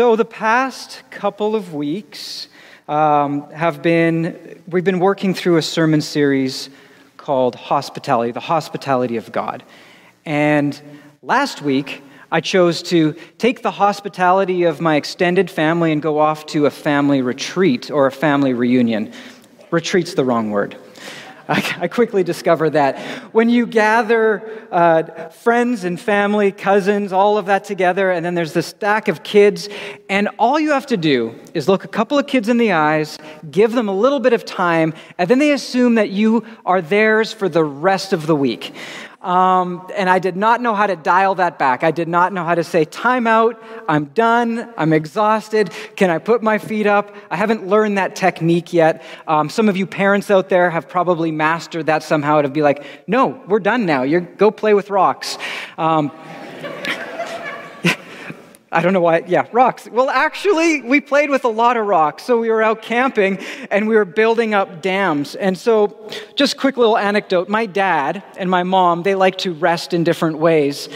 So, the past couple of weeks um, have been, we've been working through a sermon series called Hospitality, the Hospitality of God. And last week, I chose to take the hospitality of my extended family and go off to a family retreat or a family reunion. Retreat's the wrong word. I quickly discovered that when you gather uh, friends and family, cousins, all of that together, and then there's this stack of kids, and all you have to do is look a couple of kids in the eyes, give them a little bit of time, and then they assume that you are theirs for the rest of the week. Um, and I did not know how to dial that back. I did not know how to say, time out, I'm done, I'm exhausted, can I put my feet up? I haven't learned that technique yet. Um, some of you parents out there have probably mastered that somehow to be like, no, we're done now, you go play with rocks. Um, I don't know why. Yeah, rocks. Well, actually, we played with a lot of rocks. So we were out camping and we were building up dams. And so, just quick little anecdote my dad and my mom, they like to rest in different ways.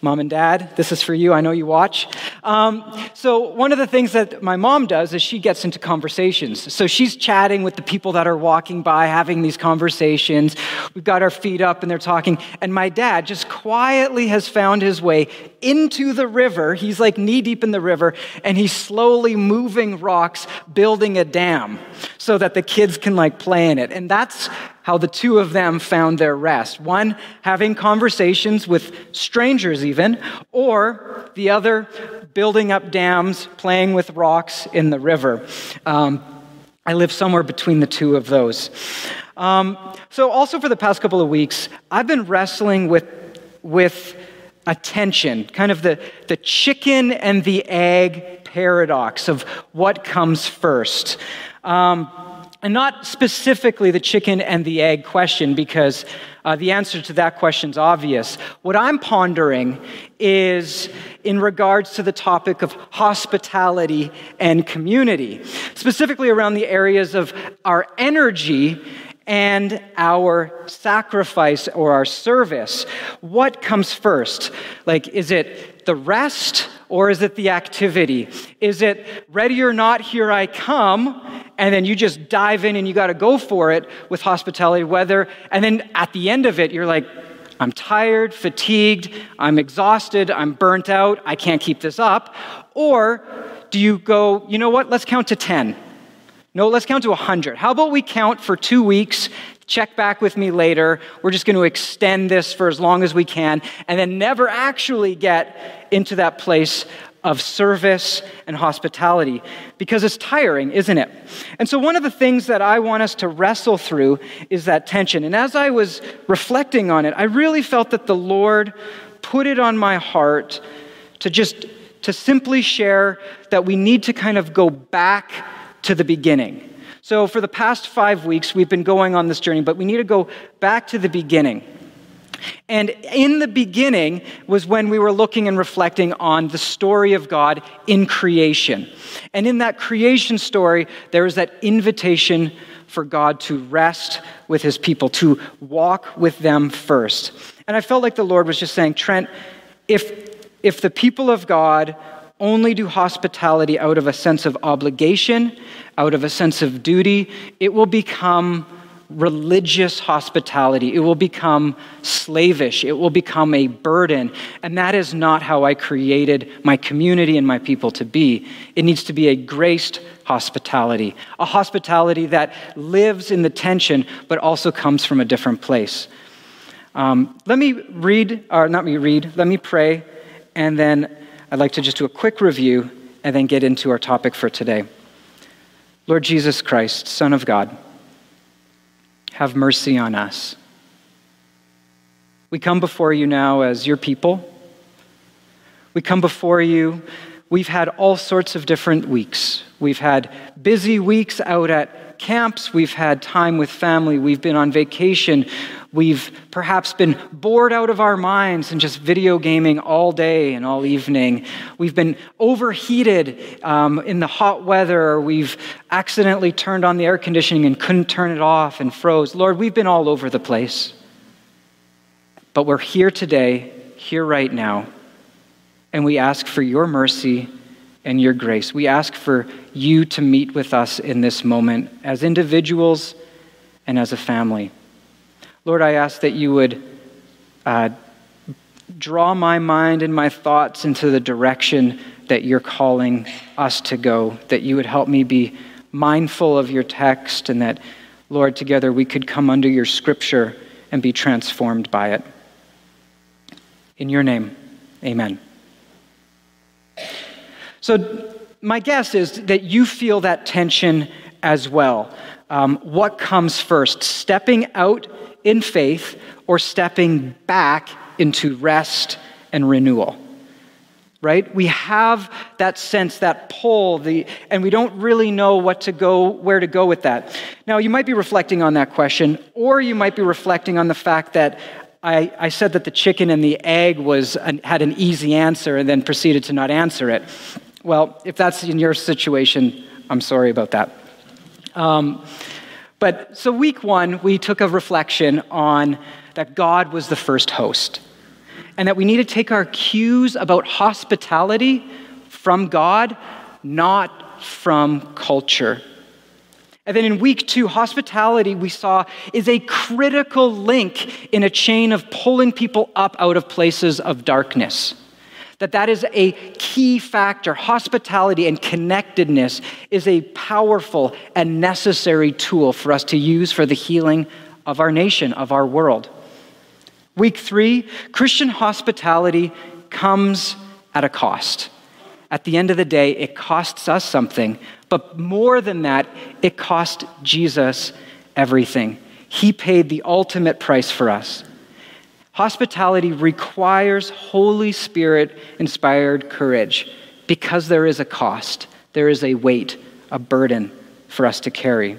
Mom and dad, this is for you. I know you watch. Um, so, one of the things that my mom does is she gets into conversations. So, she's chatting with the people that are walking by, having these conversations. We've got our feet up and they're talking. And my dad just quietly has found his way into the river. He's like knee deep in the river and he's slowly moving rocks, building a dam so that the kids can like play in it. And that's how the two of them found their rest. One having conversations with strangers, even, or the other building up dams, playing with rocks in the river. Um, I live somewhere between the two of those. Um, so, also for the past couple of weeks, I've been wrestling with, with attention, kind of the, the chicken and the egg paradox of what comes first. Um, and not specifically the chicken and the egg question, because uh, the answer to that question is obvious. What I'm pondering is in regards to the topic of hospitality and community, specifically around the areas of our energy and our sacrifice or our service. What comes first? Like, is it the rest or is it the activity? Is it ready or not, here I come, and then you just dive in and you got to go for it with hospitality, whether, and then at the end of it, you're like, I'm tired, fatigued, I'm exhausted, I'm burnt out, I can't keep this up? Or do you go, you know what, let's count to 10? No, let's count to 100. How about we count for two weeks check back with me later. We're just going to extend this for as long as we can, and then never actually get into that place of service and hospitality because it's tiring, isn't it? And so, one of the things that I want us to wrestle through is that tension. And as I was reflecting on it, I really felt that the Lord put it on my heart to just to simply share that we need to kind of go back to the beginning. So, for the past five weeks, we've been going on this journey, but we need to go back to the beginning. And in the beginning was when we were looking and reflecting on the story of God in creation. And in that creation story, there is that invitation for God to rest with his people, to walk with them first. And I felt like the Lord was just saying, Trent, if, if the people of God only do hospitality out of a sense of obligation, out of a sense of duty, it will become religious hospitality. It will become slavish. It will become a burden. And that is not how I created my community and my people to be. It needs to be a graced hospitality, a hospitality that lives in the tension, but also comes from a different place. Um, let me read, or not me read, let me pray, and then I'd like to just do a quick review and then get into our topic for today. Lord Jesus Christ, Son of God, have mercy on us. We come before you now as your people. We come before you. We've had all sorts of different weeks. We've had busy weeks out at camps. We've had time with family. We've been on vacation. We've perhaps been bored out of our minds and just video gaming all day and all evening. We've been overheated um, in the hot weather. We've accidentally turned on the air conditioning and couldn't turn it off and froze. Lord, we've been all over the place. But we're here today, here right now, and we ask for your mercy and your grace. We ask for you to meet with us in this moment as individuals and as a family. Lord, I ask that you would uh, draw my mind and my thoughts into the direction that you're calling us to go, that you would help me be mindful of your text, and that, Lord, together we could come under your scripture and be transformed by it. In your name, amen. So, my guess is that you feel that tension as well. Um, what comes first, stepping out in faith or stepping back into rest and renewal? Right? We have that sense, that pull, the, and we don't really know what to go, where to go with that. Now, you might be reflecting on that question, or you might be reflecting on the fact that I, I said that the chicken and the egg was an, had an easy answer and then proceeded to not answer it. Well, if that's in your situation, I'm sorry about that. Um, but so, week one, we took a reflection on that God was the first host and that we need to take our cues about hospitality from God, not from culture. And then in week two, hospitality we saw is a critical link in a chain of pulling people up out of places of darkness. That that is a key factor. Hospitality and connectedness is a powerful and necessary tool for us to use for the healing of our nation, of our world. Week three, Christian hospitality comes at a cost. At the end of the day, it costs us something, but more than that, it cost Jesus everything. He paid the ultimate price for us. Hospitality requires Holy Spirit inspired courage because there is a cost, there is a weight, a burden for us to carry.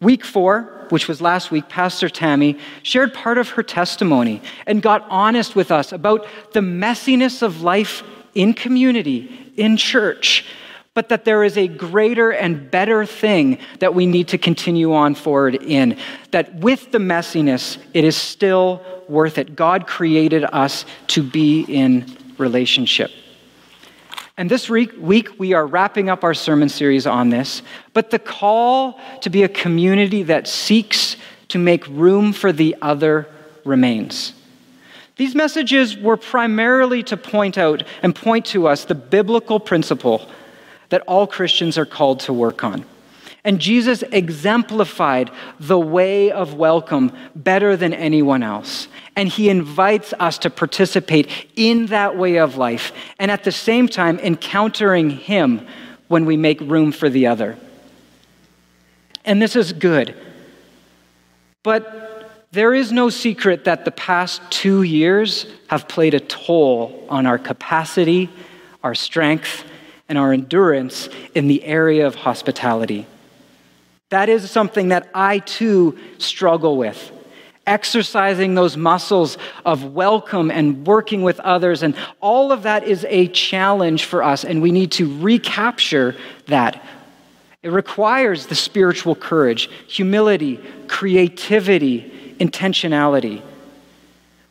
Week four, which was last week, Pastor Tammy shared part of her testimony and got honest with us about the messiness of life in community, in church, but that there is a greater and better thing that we need to continue on forward in. That with the messiness, it is still worth it. God created us to be in relationship. And this week, we are wrapping up our sermon series on this. But the call to be a community that seeks to make room for the other remains. These messages were primarily to point out and point to us the biblical principle that all Christians are called to work on. And Jesus exemplified the way of welcome better than anyone else. And he invites us to participate in that way of life and at the same time encountering him when we make room for the other. And this is good. But there is no secret that the past two years have played a toll on our capacity, our strength, and our endurance in the area of hospitality. That is something that I too struggle with. Exercising those muscles of welcome and working with others, and all of that is a challenge for us, and we need to recapture that. It requires the spiritual courage, humility, creativity, intentionality.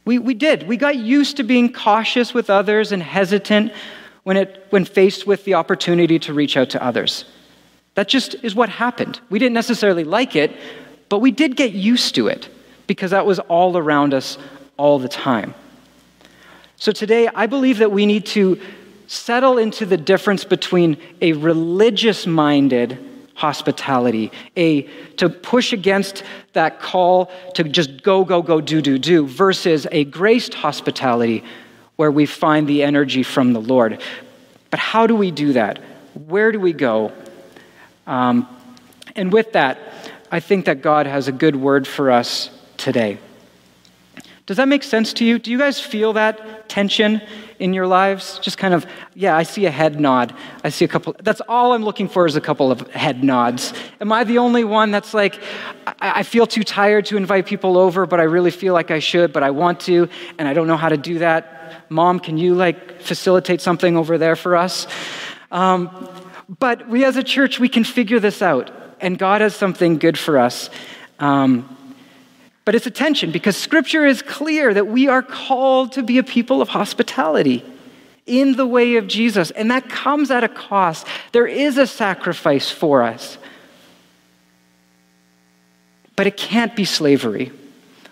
We, we did. We got used to being cautious with others and hesitant when, it, when faced with the opportunity to reach out to others. That just is what happened. We didn't necessarily like it, but we did get used to it because that was all around us all the time. So today, I believe that we need to settle into the difference between a religious minded hospitality, a to push against that call to just go, go, go, do, do, do, versus a graced hospitality where we find the energy from the Lord. But how do we do that? Where do we go? Um, and with that, I think that God has a good word for us today. Does that make sense to you? Do you guys feel that tension in your lives? Just kind of, yeah, I see a head nod. I see a couple, that's all I'm looking for is a couple of head nods. Am I the only one that's like, I, I feel too tired to invite people over, but I really feel like I should, but I want to, and I don't know how to do that? Mom, can you like facilitate something over there for us? Um, but we as a church, we can figure this out, and God has something good for us. Um, but it's a tension because scripture is clear that we are called to be a people of hospitality. in the way of Jesus, and that comes at a cost. There is a sacrifice for us. But it can't be slavery.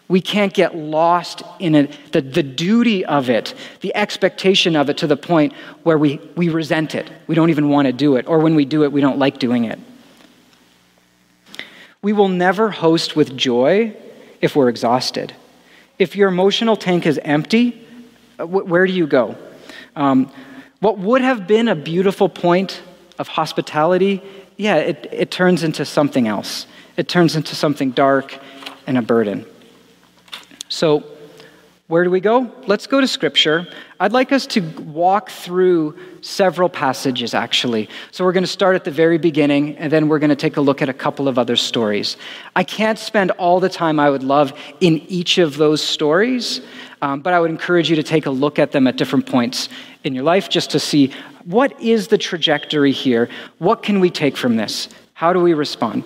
We can't get lost in it, the, the duty of it, the expectation of it to the point where we, we resent it. We don't even want to do it. Or when we do it, we don't like doing it. We will never host with joy if we're exhausted. If your emotional tank is empty, uh, where do you go? Um, what would have been a beautiful point of hospitality, yeah, it, it turns into something else. It turns into something dark and a burden. So, where do we go? Let's go to Scripture. I'd like us to walk through several passages, actually. So, we're going to start at the very beginning, and then we're going to take a look at a couple of other stories. I can't spend all the time I would love in each of those stories, um, but I would encourage you to take a look at them at different points in your life just to see what is the trajectory here? What can we take from this? How do we respond?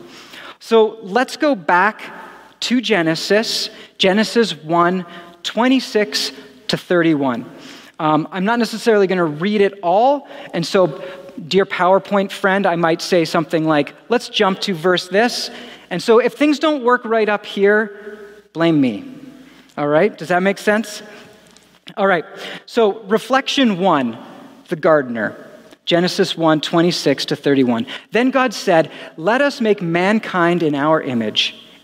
So, let's go back to Genesis, Genesis 1 26 to 31. Um, I'm not necessarily going to read it all, and so, dear PowerPoint friend, I might say something like, let's jump to verse this. And so, if things don't work right up here, blame me. All right? Does that make sense? All right. So, reflection one the gardener. Genesis 1 26 to 31. Then God said, Let us make mankind in our image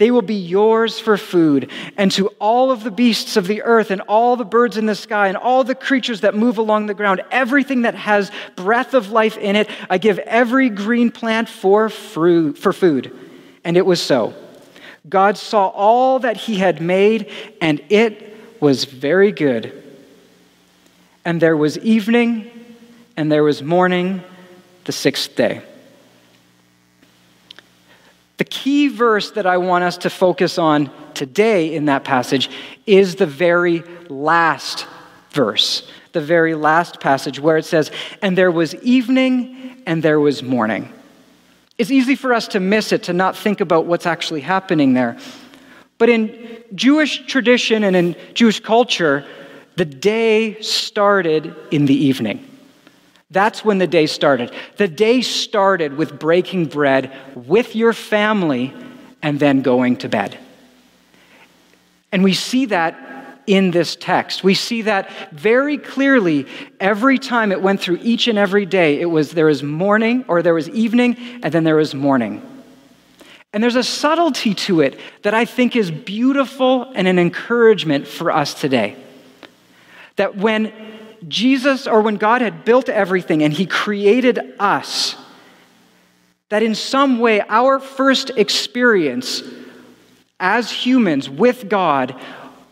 They will be yours for food, and to all of the beasts of the earth, and all the birds in the sky, and all the creatures that move along the ground, everything that has breath of life in it, I give every green plant for, fruit, for food. And it was so. God saw all that he had made, and it was very good. And there was evening, and there was morning, the sixth day. The key verse that I want us to focus on today in that passage is the very last verse, the very last passage where it says, And there was evening and there was morning. It's easy for us to miss it, to not think about what's actually happening there. But in Jewish tradition and in Jewish culture, the day started in the evening. That's when the day started. The day started with breaking bread with your family and then going to bed. And we see that in this text. We see that very clearly every time it went through each and every day. It was there was morning or there was evening and then there was morning. And there's a subtlety to it that I think is beautiful and an encouragement for us today. That when Jesus, or when God had built everything and He created us, that in some way our first experience as humans with God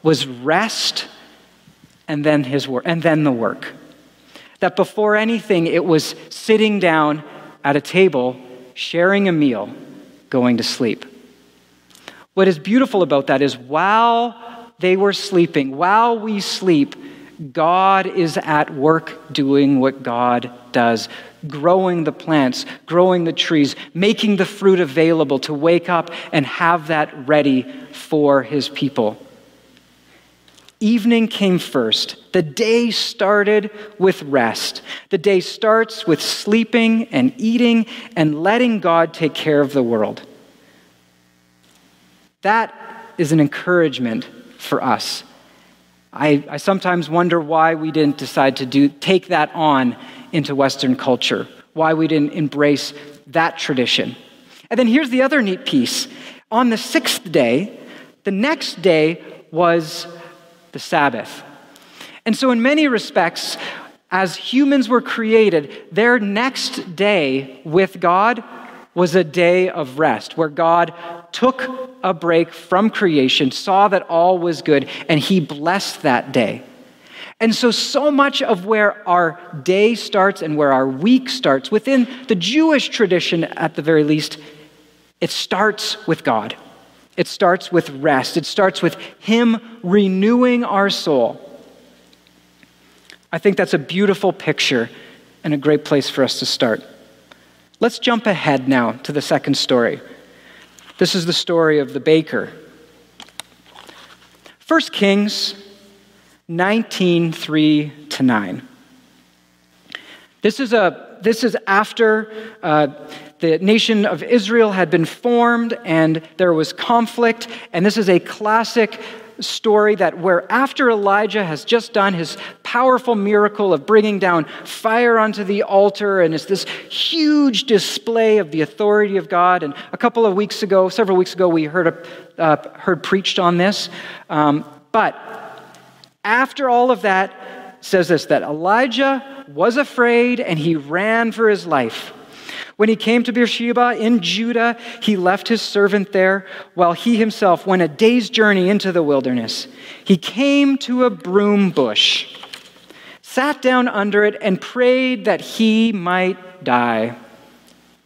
was rest and then his work and then the work. That before anything it was sitting down at a table, sharing a meal, going to sleep. What is beautiful about that is while they were sleeping, while we sleep, God is at work doing what God does, growing the plants, growing the trees, making the fruit available to wake up and have that ready for his people. Evening came first. The day started with rest. The day starts with sleeping and eating and letting God take care of the world. That is an encouragement for us I, I sometimes wonder why we didn't decide to do, take that on into Western culture, why we didn't embrace that tradition. And then here's the other neat piece. On the sixth day, the next day was the Sabbath. And so, in many respects, as humans were created, their next day with God was a day of rest where God took a break from creation, saw that all was good, and he blessed that day. And so, so much of where our day starts and where our week starts, within the Jewish tradition at the very least, it starts with God. It starts with rest. It starts with Him renewing our soul. I think that's a beautiful picture and a great place for us to start. Let's jump ahead now to the second story. This is the story of the baker. 1 Kings 19 3 to 9. This is, a, this is after uh, the nation of Israel had been formed and there was conflict, and this is a classic story that where after Elijah has just done his powerful miracle of bringing down fire onto the altar and it's this huge display of the authority of God. And a couple of weeks ago, several weeks ago, we heard, a, uh, heard preached on this. Um, but after all of that, says this that Elijah was afraid and he ran for his life. When he came to Beersheba in Judah, he left his servant there while he himself went a day's journey into the wilderness. He came to a broom bush, sat down under it, and prayed that he might die.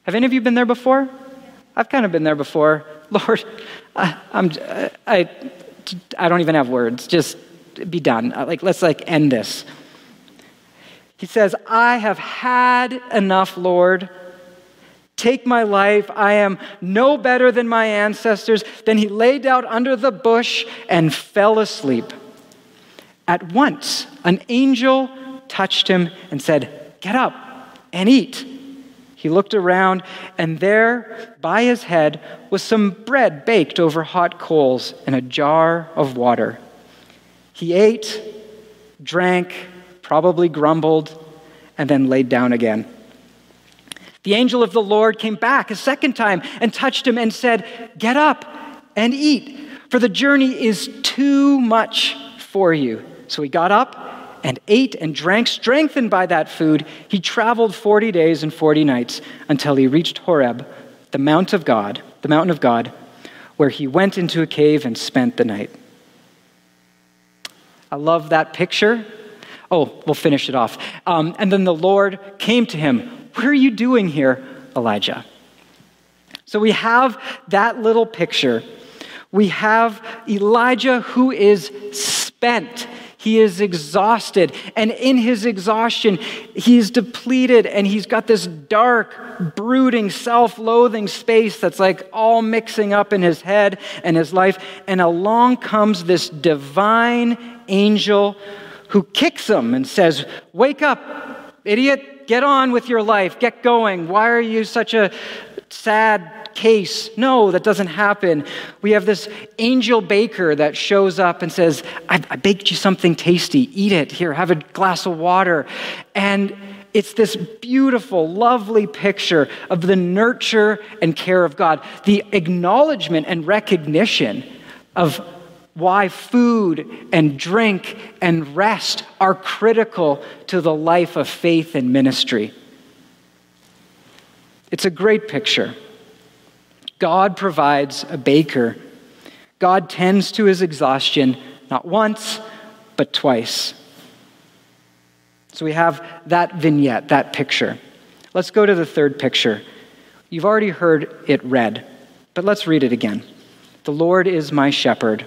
Have any of you been there before? I've kind of been there before. Lord, I, I'm, I, I don't even have words. Just be done. Like, let's like end this. He says, I have had enough, Lord. Take my life. I am no better than my ancestors. Then he lay down under the bush and fell asleep. At once, an angel touched him and said, Get up and eat. He looked around, and there by his head was some bread baked over hot coals and a jar of water. He ate, drank, probably grumbled, and then laid down again. The angel of the Lord came back a second time and touched him and said, Get up and eat, for the journey is too much for you. So he got up and ate and drank, strengthened by that food. He traveled 40 days and 40 nights until he reached Horeb, the mount of God, the mountain of God, where he went into a cave and spent the night. I love that picture. Oh, we'll finish it off. Um, and then the Lord came to him what are you doing here, Elijah? So we have that little picture. We have Elijah who is spent. He is exhausted. And in his exhaustion, he's depleted and he's got this dark, brooding, self loathing space that's like all mixing up in his head and his life. And along comes this divine angel who kicks him and says, Wake up, idiot get on with your life, get going. Why are you such a sad case? No, that doesn't happen. We have this angel baker that shows up and says, I, I baked you something tasty, eat it. Here, have a glass of water. And it's this beautiful, lovely picture of the nurture and care of God, the acknowledgement and recognition of why food and drink and rest are critical to the life of faith and ministry. It's a great picture. God provides a baker. God tends to his exhaustion not once, but twice. So we have that vignette, that picture. Let's go to the third picture. You've already heard it read, but let's read it again. The Lord is my shepherd.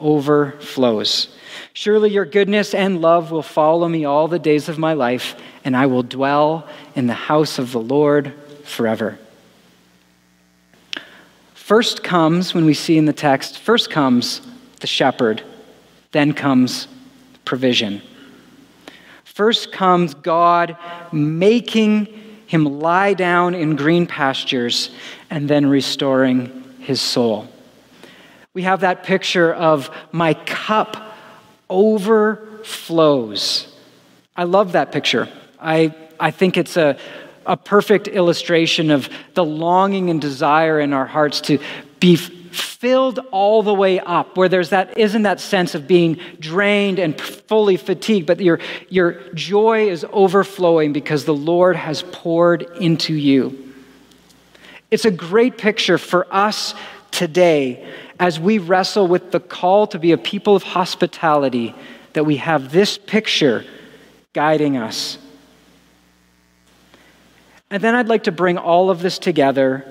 overflows. Surely your goodness and love will follow me all the days of my life, and I will dwell in the house of the Lord forever. First comes, when we see in the text, first comes the shepherd, then comes provision. First comes God making him lie down in green pastures, and then restoring his soul. We have that picture of my cup overflows. I love that picture. I, I think it's a, a perfect illustration of the longing and desire in our hearts to be filled all the way up, where there's that isn't that sense of being drained and fully fatigued, but your, your joy is overflowing because the Lord has poured into you. It's a great picture for us today as we wrestle with the call to be a people of hospitality that we have this picture guiding us. And then I'd like to bring all of this together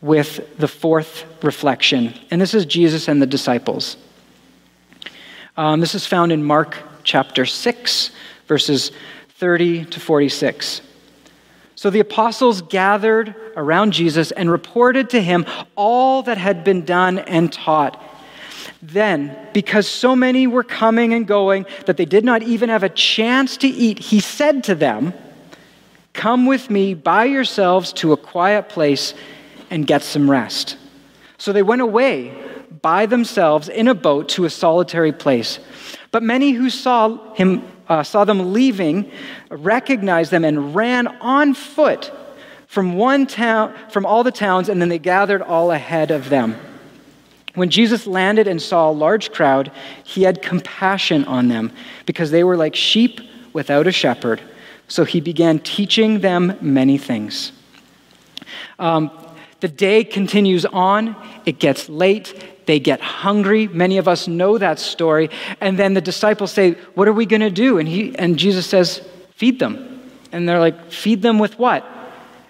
with the fourth reflection, and this is Jesus and the disciples. Um, this is found in Mark chapter 6, verses 30 to 46. So the apostles gathered around Jesus and reported to him all that had been done and taught. Then, because so many were coming and going that they did not even have a chance to eat, he said to them, Come with me by yourselves to a quiet place and get some rest. So they went away by themselves in a boat to a solitary place. But many who saw him uh, saw them leaving recognized them and ran on foot from one town from all the towns and then they gathered all ahead of them. When Jesus landed and saw a large crowd, he had compassion on them because they were like sheep without a shepherd. So he began teaching them many things. Um, the day continues on, it gets late, they get hungry. Many of us know that story. And then the disciples say, What are we going to do? And, he, and Jesus says, Feed them. And they're like, Feed them with what?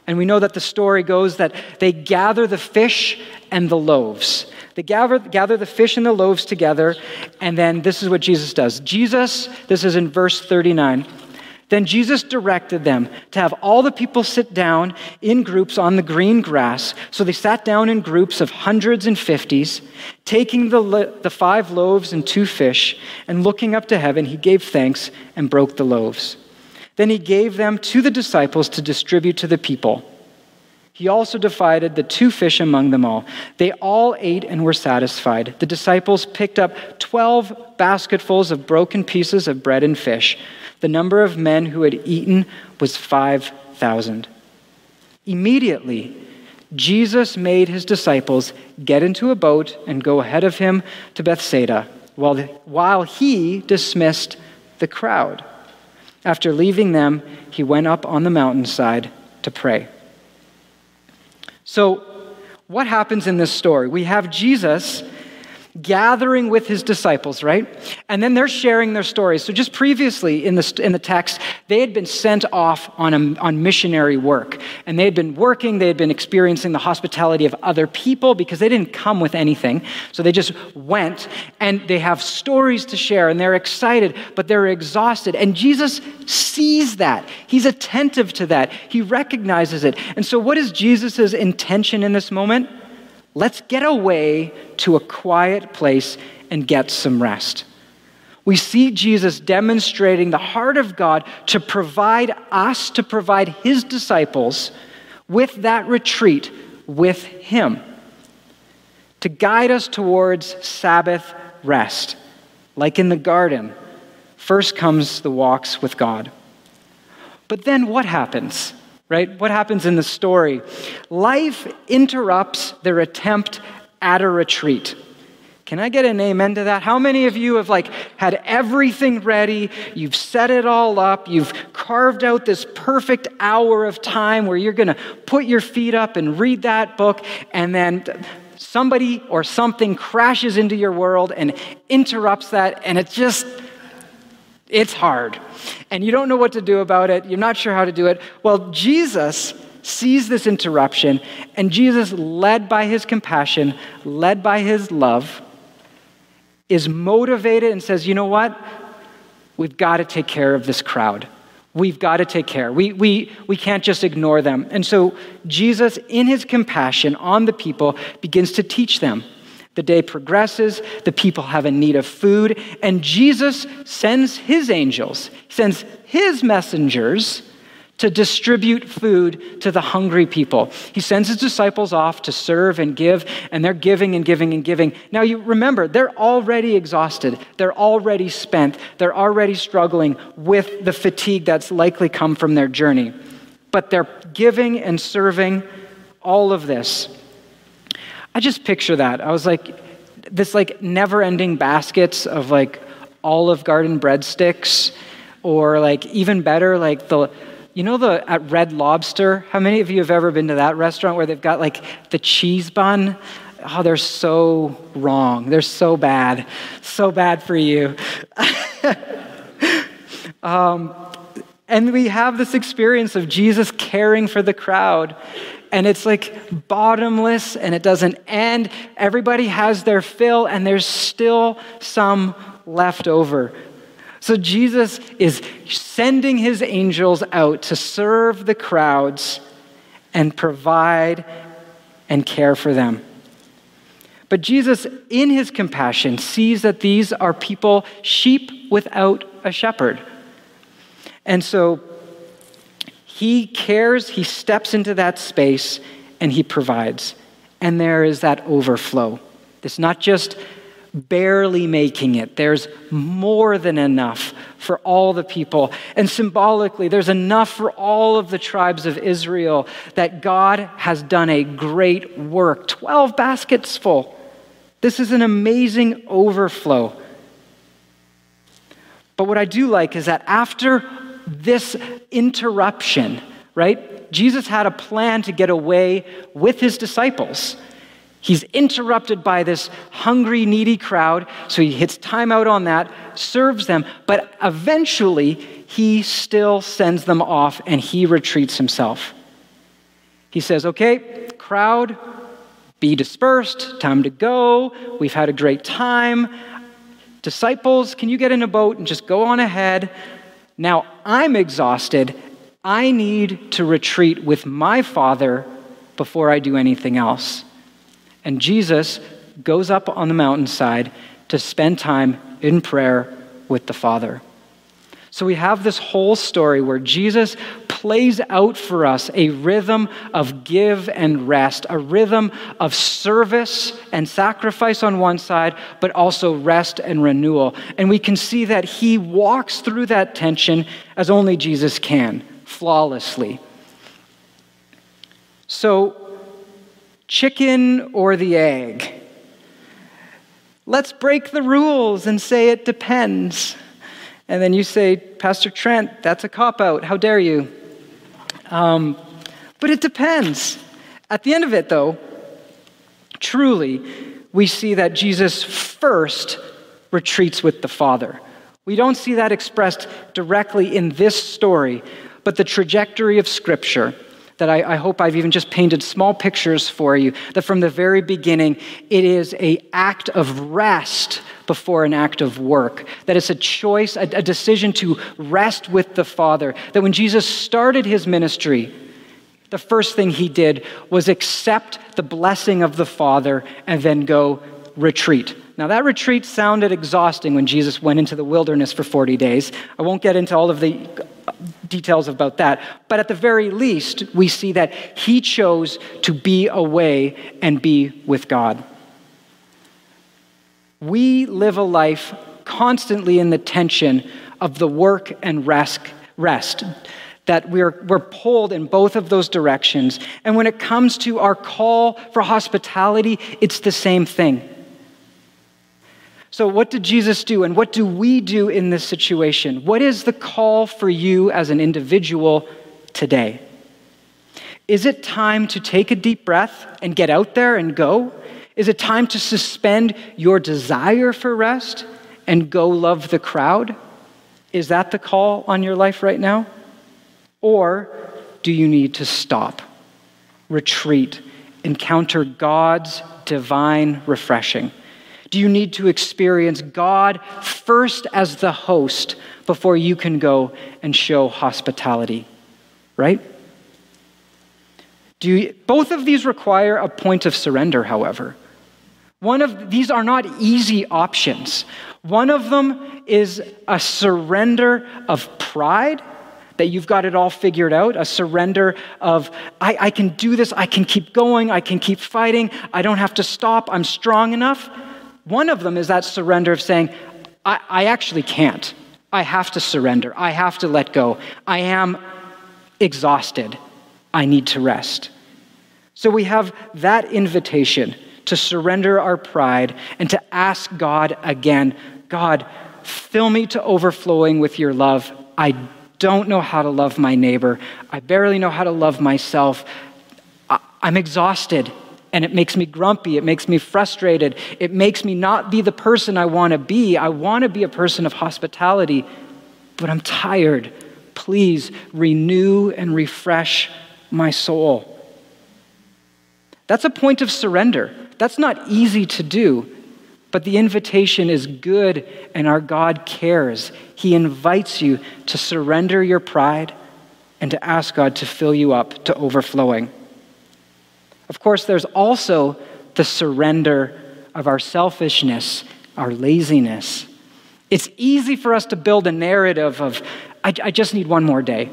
And we know that the story goes that they gather the fish and the loaves. They gather, gather the fish and the loaves together, and then this is what Jesus does. Jesus, this is in verse 39. Then Jesus directed them to have all the people sit down in groups on the green grass. So they sat down in groups of hundreds and fifties, taking the, the five loaves and two fish, and looking up to heaven, he gave thanks and broke the loaves. Then he gave them to the disciples to distribute to the people. He also divided the two fish among them all. They all ate and were satisfied. The disciples picked up 12 basketfuls of broken pieces of bread and fish. The number of men who had eaten was 5,000. Immediately, Jesus made his disciples get into a boat and go ahead of him to Bethsaida while, while he dismissed the crowd. After leaving them, he went up on the mountainside to pray. So, what happens in this story? We have Jesus gathering with his disciples, right? And then they're sharing their stories. So just previously in the, in the text, they had been sent off on, a, on missionary work. And they had been working, they had been experiencing the hospitality of other people because they didn't come with anything. So they just went and they have stories to share and they're excited, but they're exhausted. And Jesus sees that. He's attentive to that. He recognizes it. And so what is Jesus' intention in this moment? Let's get away to a quiet place and get some rest. We see Jesus demonstrating the heart of God to provide us, to provide his disciples with that retreat with him, to guide us towards Sabbath rest. Like in the garden, first comes the walks with God. But then what happens? Right? What happens in the story? Life interrupts their attempt at a retreat. Can I get an amen to that? How many of you have like had everything ready? You've set it all up. You've carved out this perfect hour of time where you're going to put your feet up and read that book and then somebody or something crashes into your world and interrupts that and it just it's hard. And you don't know what to do about it. You're not sure how to do it. Well, Jesus sees this interruption, and Jesus, led by his compassion, led by his love, is motivated and says, You know what? We've got to take care of this crowd. We've got to take care. We, we, we can't just ignore them. And so Jesus, in his compassion on the people, begins to teach them. The day progresses, the people have a need of food, and Jesus sends his angels, sends his messengers to distribute food to the hungry people. He sends his disciples off to serve and give, and they're giving and giving and giving. Now, you remember, they're already exhausted, they're already spent, they're already struggling with the fatigue that's likely come from their journey. But they're giving and serving all of this. I just picture that. I was like, this like never ending baskets of like Olive Garden breadsticks, or like even better, like the you know the at Red Lobster? How many of you have ever been to that restaurant where they've got like the cheese bun? Oh, they're so wrong. They're so bad. So bad for you. um, and we have this experience of Jesus caring for the crowd. And it's like bottomless and it doesn't end. Everybody has their fill, and there's still some left over. So Jesus is sending his angels out to serve the crowds and provide and care for them. But Jesus, in his compassion, sees that these are people, sheep without a shepherd. And so he cares, he steps into that space, and he provides. And there is that overflow. It's not just barely making it. There's more than enough for all the people. And symbolically, there's enough for all of the tribes of Israel that God has done a great work. 12 baskets full. This is an amazing overflow. But what I do like is that after this interruption, right, Jesus had a plan to get away with his disciples. He's interrupted by this hungry, needy crowd, so he hits time out on that, serves them, but eventually he still sends them off and he retreats himself. He says, Okay, crowd, be dispersed, time to go. We've had a great time. Disciples, can you get in a boat and just go on ahead? Now I'm exhausted. I need to retreat with my Father before I do anything else. And Jesus goes up on the mountainside to spend time in prayer with the Father. So we have this whole story where Jesus plays out for us a rhythm of give and rest, a rhythm of service and sacrifice on one side, but also rest and renewal. And we can see that he walks through that tension as only Jesus can, flawlessly. So chicken or the egg? Let's break the rules and say it depends. And then you say, Pastor Trent, that's a cop out. How dare you? Um, but it depends. At the end of it, though, truly, we see that Jesus first retreats with the Father. We don't see that expressed directly in this story, but the trajectory of Scripture that I, I, hope I've even just painted small pictures for you, that from the very beginning, it is a act of rest before an act of work, that it's a choice, a, a decision to rest with the Father, that when Jesus started his ministry, the first thing he did was accept the blessing of the Father and then go retreat. Now, that retreat sounded exhausting when Jesus went into the wilderness for 40 days. I won't get into all of the details about that. But at the very least, we see that he chose to be away and be with God. We live a life constantly in the tension of the work and rest, rest that we're, we're pulled in both of those directions. And when it comes to our call for hospitality, it's the same thing. So, what did Jesus do, and what do we do in this situation? What is the call for you as an individual today? Is it time to take a deep breath and get out there and go? Is it time to suspend your desire for rest and go love the crowd? Is that the call on your life right now? Or do you need to stop, retreat, encounter God's divine refreshing? Do you need to experience God first as the host before you can go and show hospitality? Right? Do you, both of these require a point of surrender, however. One of these are not easy options. One of them is a surrender of pride that you've got it all figured out, a surrender of, I, I can do this, I can keep going, I can keep fighting, I don't have to stop, I'm strong enough. One of them is that surrender of saying, I, I actually can't. I have to surrender. I have to let go. I am exhausted. I need to rest. So we have that invitation to surrender our pride and to ask God again God, fill me to overflowing with your love. I don't know how to love my neighbor. I barely know how to love myself. I'm exhausted and it makes me grumpy. It makes me frustrated. It makes me not be the person I want to be. I want to be a person of hospitality, but I'm tired. Please renew and refresh my soul. That's a point of surrender. That's not easy to do, but the invitation is good and our God cares. He invites you to surrender your pride and to ask God to fill you up to overflowing. Of course, there's also the surrender of our selfishness, our laziness. It's easy for us to build a narrative of, I, I just need one more day.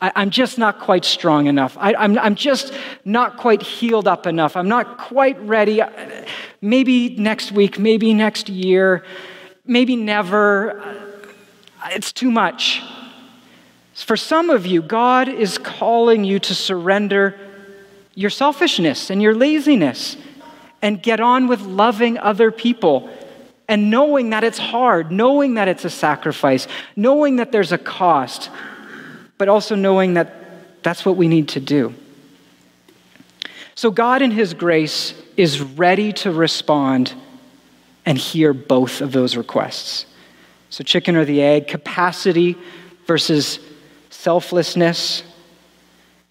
I, am just not quite strong enough. I, I'm, I'm just not quite healed up enough. I'm not quite ready. Maybe next week, maybe next year, maybe never. It's too much. For some of you, God is calling you to surrender your selfishness and your laziness and get on with loving other people and knowing that it's hard, knowing that it's a sacrifice, knowing that there's a cost but also knowing that that's what we need to do. So, God, in His grace, is ready to respond and hear both of those requests. So, chicken or the egg, capacity versus selflessness,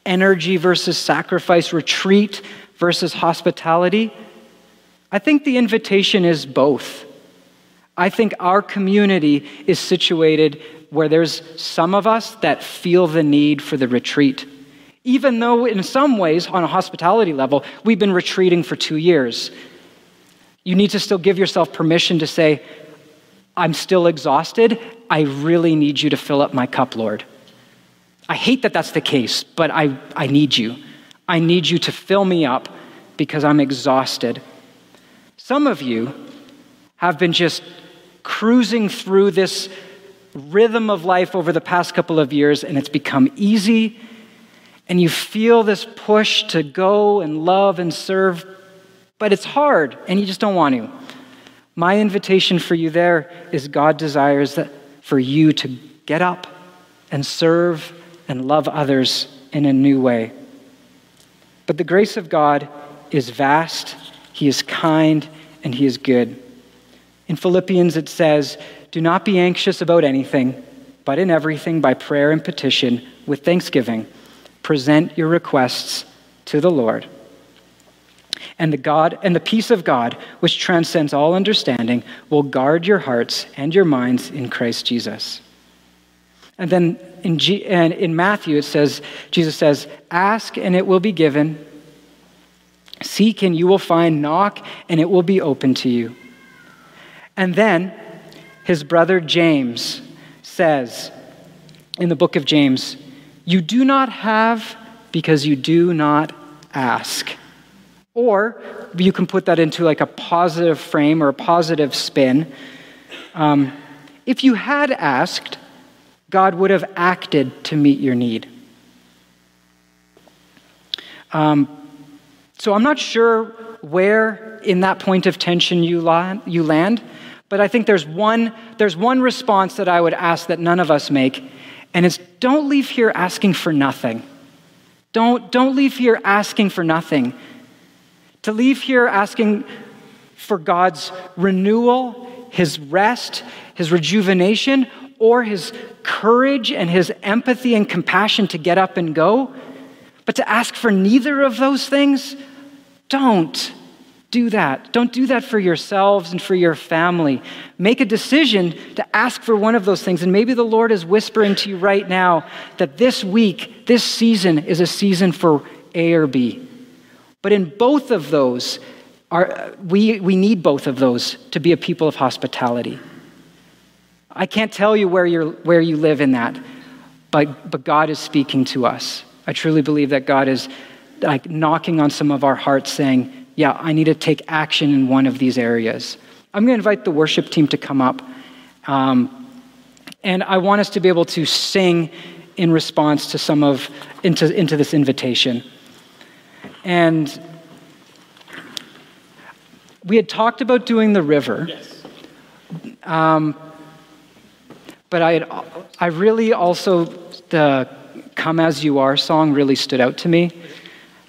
energy versus sacrifice, retreat versus hospitality. I think the invitation is both. I think our community is situated where there's some of us that feel the need for the retreat. Even though, in some ways, on a hospitality level, we've been retreating for two years. You need to still give yourself permission to say, I'm still exhausted. I really need you to fill up my cup, Lord. I hate that that's the case, but I, I need you. I need you to fill me up because I'm exhausted. Some of you have been just cruising through this rhythm of life over the past couple of years, and it's become easy, and you feel this push to go and love and serve, but it's hard, and you just don't want to. My invitation for you there is God desires that for you to get up and serve and love others in a new way. But the grace of God is vast, He is kind, and He is good. In Philippians, it says, do not be anxious about anything, but in everything, by prayer and petition, with thanksgiving, present your requests to the Lord. And the God and the peace of God, which transcends all understanding, will guard your hearts and your minds in Christ Jesus. And then in, G, and in Matthew, it says, Jesus says, Ask and it will be given. Seek and you will find. Knock and it will be open to you. And then his brother James says in the book of James, You do not have because you do not ask. Or you can put that into like a positive frame or a positive spin. Um, if you had asked, God would have acted to meet your need. Um, so I'm not sure where in that point of tension you land. You land. But I think there's one, there's one response that I would ask that none of us make, and it's don't leave here asking for nothing. Don't, don't leave here asking for nothing. To leave here asking for God's renewal, His rest, His rejuvenation, or His courage and His empathy and compassion to get up and go, but to ask for neither of those things, don't do that. Don't do that for yourselves and for your family. Make a decision to ask for one of those things. And maybe the Lord is whispering to you right now that this week, this season, is a season for A or B. But in both of those, our, we, we need both of those to be a people of hospitality. I can't tell you where, you're, where you live in that, but, but God is speaking to us. I truly believe that God is like knocking on some of our hearts saying, Yeah, I need to take action in one of these areas. I'm going to invite the worship team to come up. Um, and I want us to be able to sing in response to some of into, into this invitation. And we had talked about doing the river. Yes. Um, but I, had, I really also, the Come As You Are song really stood out to me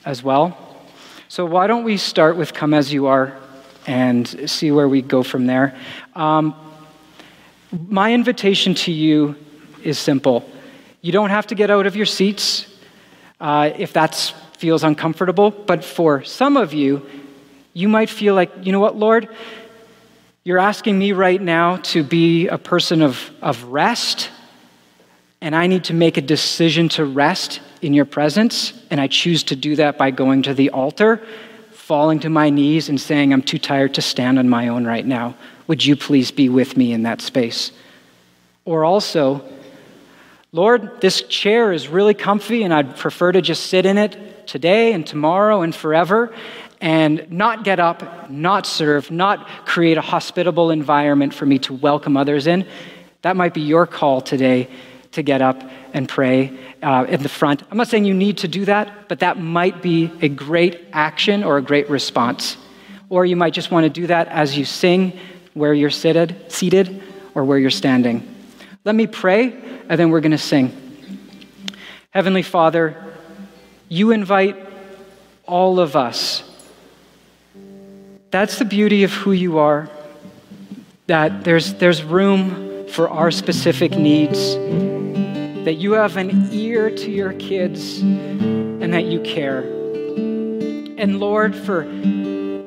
as well. So why don't we start with Come As You Are and see where we go from there? Um, my invitation to you is simple. You don't have to get out of your seats uh, if that feels uncomfortable, but for some of you, you might feel like, you know what, Lord? You're asking me right now to be a person of, of rest, and I need to make a decision to rest in your presence, and I choose to do that by going to the altar, falling to my knees, and saying, I'm too tired to stand on my own right now. Would you please be with me in that space? Or also, Lord, this chair is really comfy, and I'd prefer to just sit in it today and tomorrow and forever and not get up, not serve, not create a hospitable environment for me to welcome others in. That might be your call today to get up and pray uh, in the front. I'm not saying you need to do that, but that might be a great action or a great response. Or you might just want to do that as you sing where you're seated, seated or where you're standing. Let me pray, and then we're going to sing. Heavenly Father, you invite all of us that's the beauty of who you are, that there's, there's room for our specific needs, that you have an ear to your kids, and that you care. And Lord, for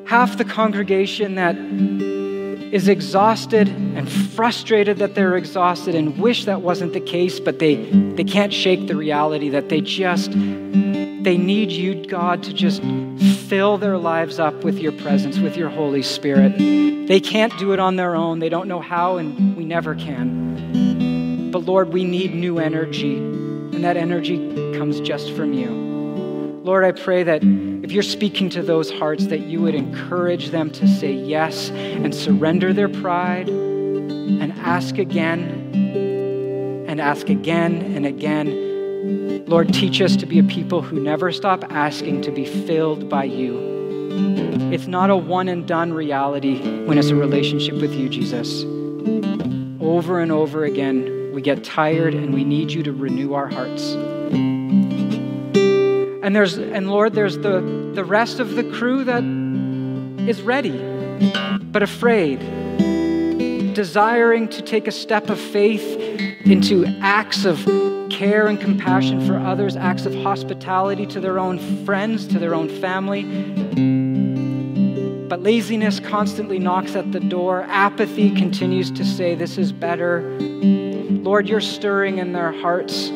half the congregation that is exhausted and frustrated that they're exhausted and wish that wasn't the case, but they, they can't shake the reality that they just they need you, God, to just fill their lives up with your presence, with your Holy Spirit. They can't do it on their own. They don't know how, and we never can. But Lord, we need new energy, and that energy comes just from you. Lord, I pray that if you're speaking to those hearts, that you would encourage them to say yes and surrender their pride and ask again and ask again and again Lord, teach us to be a people who never stop asking to be filled by you. It's not a one and done reality when it's a relationship with you, Jesus. Over and over again, we get tired and we need you to renew our hearts. And there's and Lord, there's the, the rest of the crew that is ready, but afraid, desiring to take a step of faith into acts of care and compassion for others, acts of hospitality to their own friends, to their own family. But laziness constantly knocks at the door. Apathy continues to say, This is better. Lord, you're stirring in their hearts.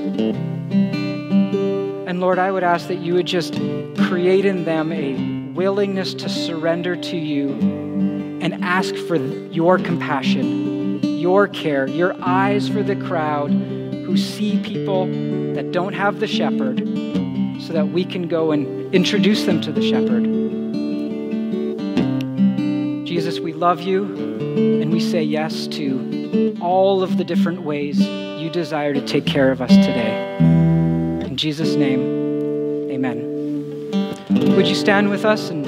And Lord, I would ask that you would just create in them a willingness to surrender to you and ask for your compassion, your care, your eyes for the crowd who see people that don't have the shepherd so that we can go and introduce them to the shepherd. Jesus, we love you and we say yes to all of the different ways you desire to take care of us today. In Jesus' name, amen. Would you stand with us and